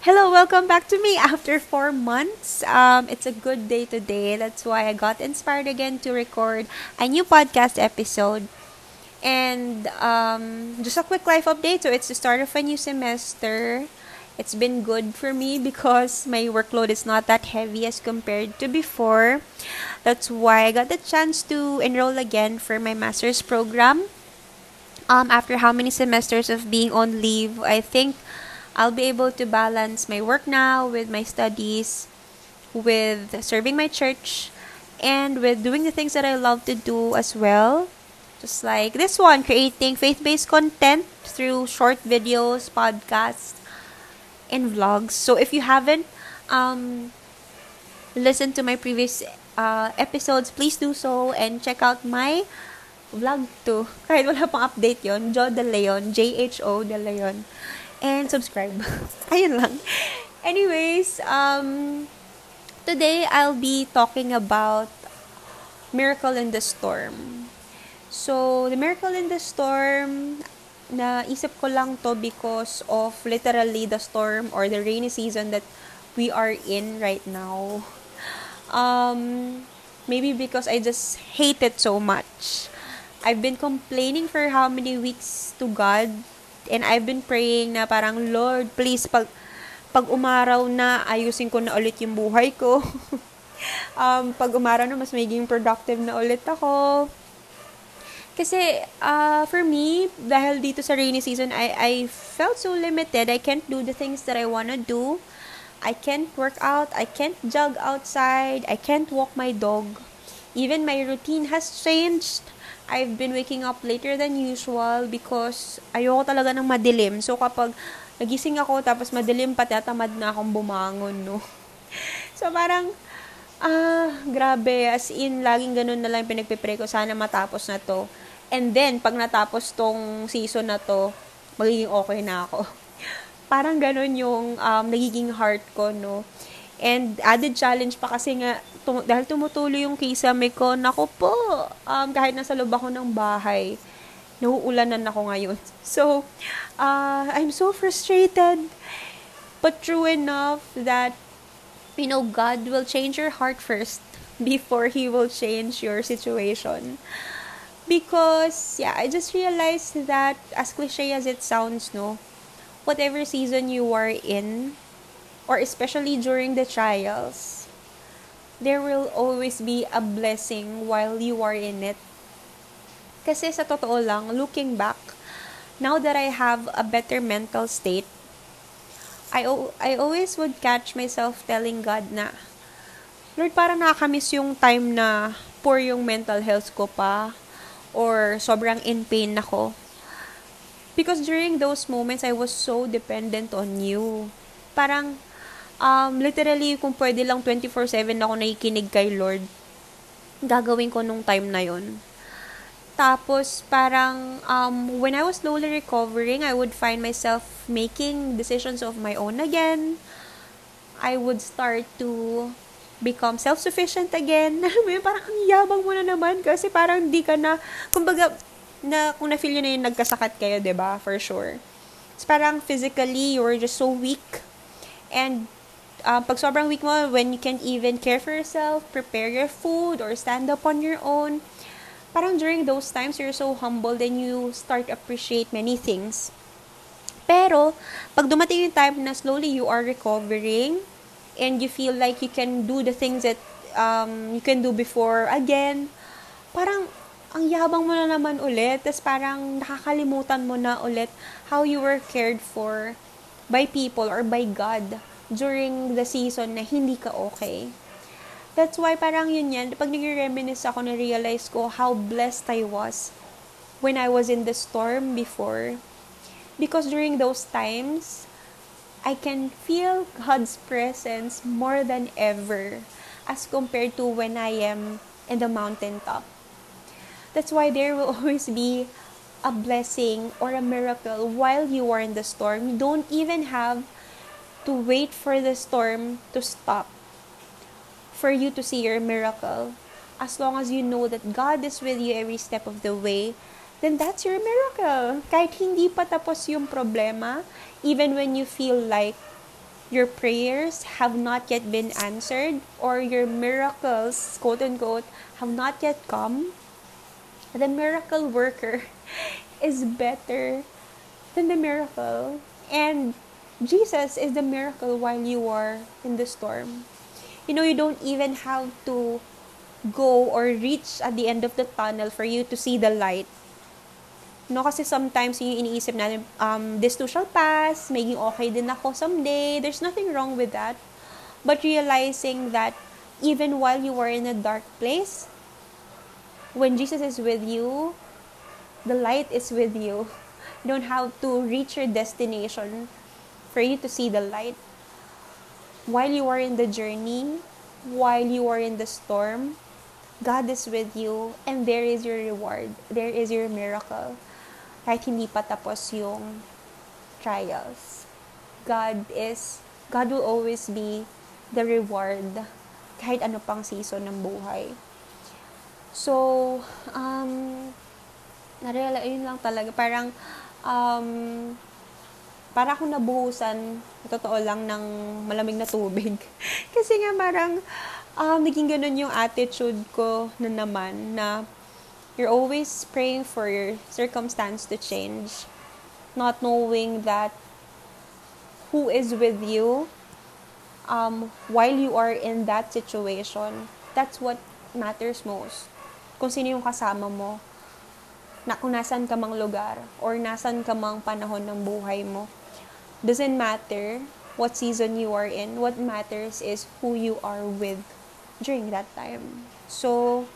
Hello, welcome back to me after four months. Um, it's a good day today. That's why I got inspired again to record a new podcast episode. And um, just a quick life update. So it's the start of a new semester. It's been good for me because my workload is not that heavy as compared to before. That's why I got the chance to enroll again for my master's program. Um, after how many semesters of being on leave, I think I'll be able to balance my work now with my studies, with serving my church, and with doing the things that I love to do as well. Just like this one, creating faith based content through short videos, podcasts, and vlogs. So if you haven't um, listened to my previous uh, episodes, please do so and check out my vlog too. Kahit wala pang update yon Jo De Leon, J-H-O De Leon and subscribe. Ayun lang. Anyways, um, today I'll be talking about Miracle in the Storm. So, the Miracle in the Storm, naisip ko lang to because of literally the storm or the rainy season that we are in right now. Um, maybe because I just hate it so much. I've been complaining for how many weeks to God And I've been praying na parang, Lord, please, pag, pag umaraw na, ayusin ko na ulit yung buhay ko. um, pag umaraw na, mas magiging productive na ulit ako. Kasi, uh, for me, dahil dito sa rainy season, I, I felt so limited. I can't do the things that I wanna do. I can't work out. I can't jog outside. I can't walk my dog. Even my routine has changed. I've been waking up later than usual because ayoko talaga ng madilim. So, kapag nagising ako tapos madilim pa, tatamad na akong bumangon, no? so, parang, ah, grabe. As in, laging ganun na lang pinagpipray ko. Sana matapos na to. And then, pag natapos tong season na to, magiging okay na ako. parang ganun yung um, nagiging heart ko, no? And added challenge pa kasi nga, tum- dahil tumutuloy yung kisame ko, nako po, um, kahit nasa loob ako ng bahay, nauulanan ako ngayon. So, uh, I'm so frustrated. But true enough that, you know, God will change your heart first before He will change your situation. Because, yeah, I just realized that, as cliche as it sounds, no, whatever season you are in, or especially during the trials, there will always be a blessing while you are in it. Kasi sa totoo lang, looking back, now that I have a better mental state, I, I always would catch myself telling God na, Lord, parang nakakamiss yung time na poor yung mental health ko pa or sobrang in pain ako. Because during those moments, I was so dependent on you. Parang, um, literally, kung pwede lang 24-7 ako nakikinig kay Lord, gagawin ko nung time na yon. Tapos, parang, um, when I was slowly recovering, I would find myself making decisions of my own again. I would start to become self-sufficient again. parang ang yabang mo na naman kasi parang di ka na, kumbaga, na, kung na-feel nyo na yung nagkasakit kayo, ba diba? For sure. It's parang physically, you're just so weak. And um, pag sobrang weak mo, when you can't even care for yourself, prepare your food, or stand up on your own, parang during those times, you're so humble, then you start appreciate many things. Pero, pag dumating yung time na slowly you are recovering, and you feel like you can do the things that um, you can do before again, parang ang yabang mo na naman ulit. Tapos parang nakakalimutan mo na ulit how you were cared for by people or by God during the season na hindi ka okay. That's why parang yun yan, pag nag-reminisce ako, na-realize ko how blessed I was when I was in the storm before. Because during those times, I can feel God's presence more than ever as compared to when I am in the mountaintop. That's why there will always be a blessing or a miracle while you are in the storm. You don't even have to wait for the storm to stop for you to see your miracle. As long as you know that God is with you every step of the way, then that's your miracle. Kahit hindi pa tapos yung problema, even when you feel like your prayers have not yet been answered or your miracles, quote unquote, have not yet come, the miracle worker is better than the miracle. And Jesus is the miracle while you are in the storm. You know, you don't even have to go or reach at the end of the tunnel for you to see the light. No, kasi sometimes yung iniisip natin, um, this too shall pass, maging okay din ako someday. There's nothing wrong with that. But realizing that even while you are in a dark place, when Jesus is with you, the light is with you. You don't have to reach your destination for you to see the light. While you are in the journey, while you are in the storm, God is with you and there is your reward. There is your miracle kahit hindi pa tapos yung trials. God is, God will always be the reward kahit ano pang season ng buhay. So, um, nareala, yun lang talaga. Parang, um, para akong nabuhusan, totoo lang, ng malamig na tubig. Kasi nga parang, um, naging ganun yung attitude ko na naman, na You're always praying for your circumstance to change, not knowing that who is with you um, while you are in that situation. That's what matters most. Kung sino yung kasama mo, na kung nasan ka mang lugar, or nasan ka mang panahon ng buhay mo. Doesn't matter what season you are in. What matters is who you are with during that time. So,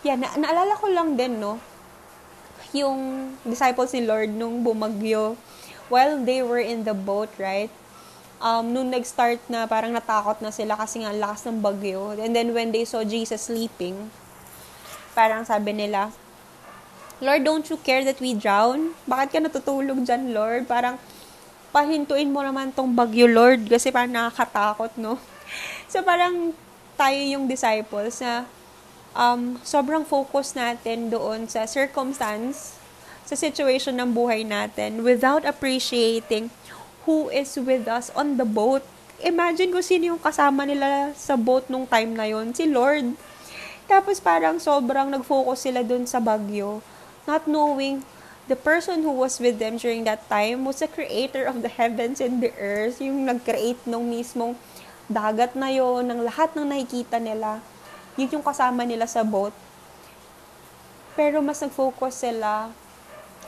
yeah, na- naalala ko lang din, no, yung disciples ni Lord nung bumagyo, while they were in the boat, right, um, nung nag-start na parang natakot na sila kasi nga lakas ng bagyo. And then when they saw Jesus sleeping, parang sabi nila, Lord, don't you care that we drown? Bakit ka natutulog dyan, Lord? Parang, pahintuin mo naman tong bagyo, Lord, kasi parang nakakatakot, no? So, parang tayo yung disciples na um, sobrang focus natin doon sa circumstance, sa situation ng buhay natin without appreciating who is with us on the boat. Imagine kung sino yung kasama nila sa boat nung time na yon si Lord. Tapos parang sobrang nag-focus sila doon sa bagyo, not knowing the person who was with them during that time was the creator of the heavens and the earth, yung nag-create nung mismong dagat na yon, ng lahat ng nakikita nila yun yung kasama nila sa boat. Pero mas nag-focus sila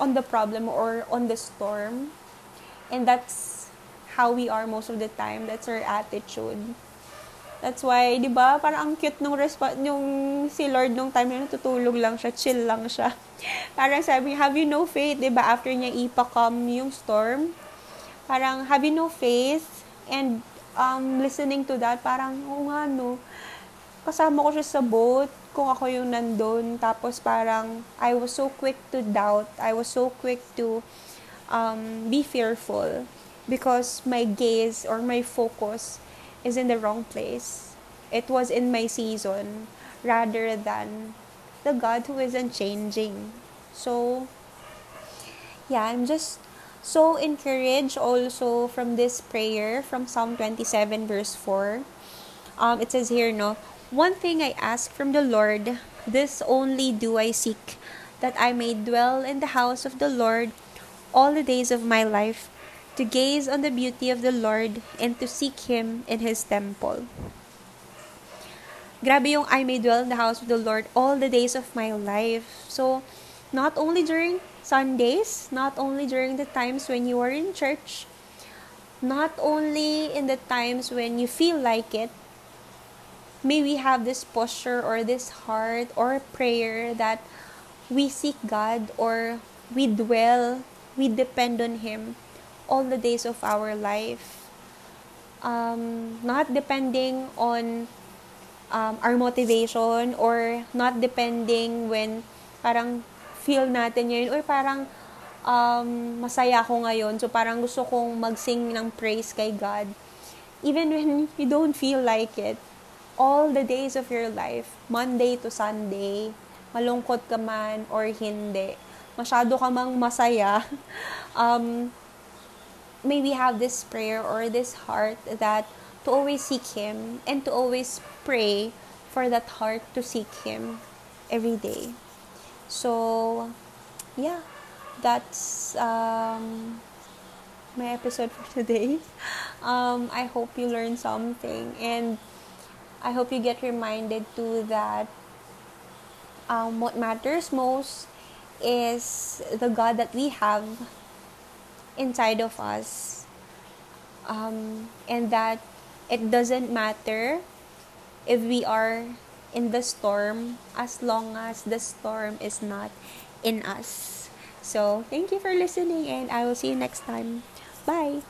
on the problem or on the storm. And that's how we are most of the time. That's our attitude. That's why, di ba, parang ang cute nung response, yung si Lord nung time na natutulog lang siya, chill lang siya. Parang sabi, have you no faith, ba, after niya ipakam yung storm, parang, have you no faith? And um, listening to that, parang, oo nga, no, kasama ko siya sa boat kung ako yung nandun. Tapos parang, I was so quick to doubt. I was so quick to um, be fearful because my gaze or my focus is in the wrong place. It was in my season rather than the God who isn't changing. So, yeah, I'm just so encouraged also from this prayer from Psalm 27 verse 4. Um, it says here, no, One thing I ask from the Lord, this only do I seek, that I may dwell in the house of the Lord all the days of my life, to gaze on the beauty of the Lord and to seek Him in His temple. Grabe yung I may dwell in the house of the Lord all the days of my life. So, not only during Sundays, not only during the times when you are in church, not only in the times when you feel like it, may we have this posture or this heart or prayer that we seek God or we dwell, we depend on Him all the days of our life. Um, not depending on um, our motivation or not depending when parang feel natin yun or parang um, masaya ako ngayon. So parang gusto kong mag-sing ng praise kay God. Even when you don't feel like it all the days of your life, Monday to Sunday, malungkot ka man or hindi, masyado ka mang masaya, um, may we have this prayer or this heart that to always seek Him and to always pray for that heart to seek Him every day. So, yeah, that's um, my episode for today. Um, I hope you learned something and I hope you get reminded too that um, what matters most is the God that we have inside of us. Um, and that it doesn't matter if we are in the storm as long as the storm is not in us. So, thank you for listening, and I will see you next time. Bye.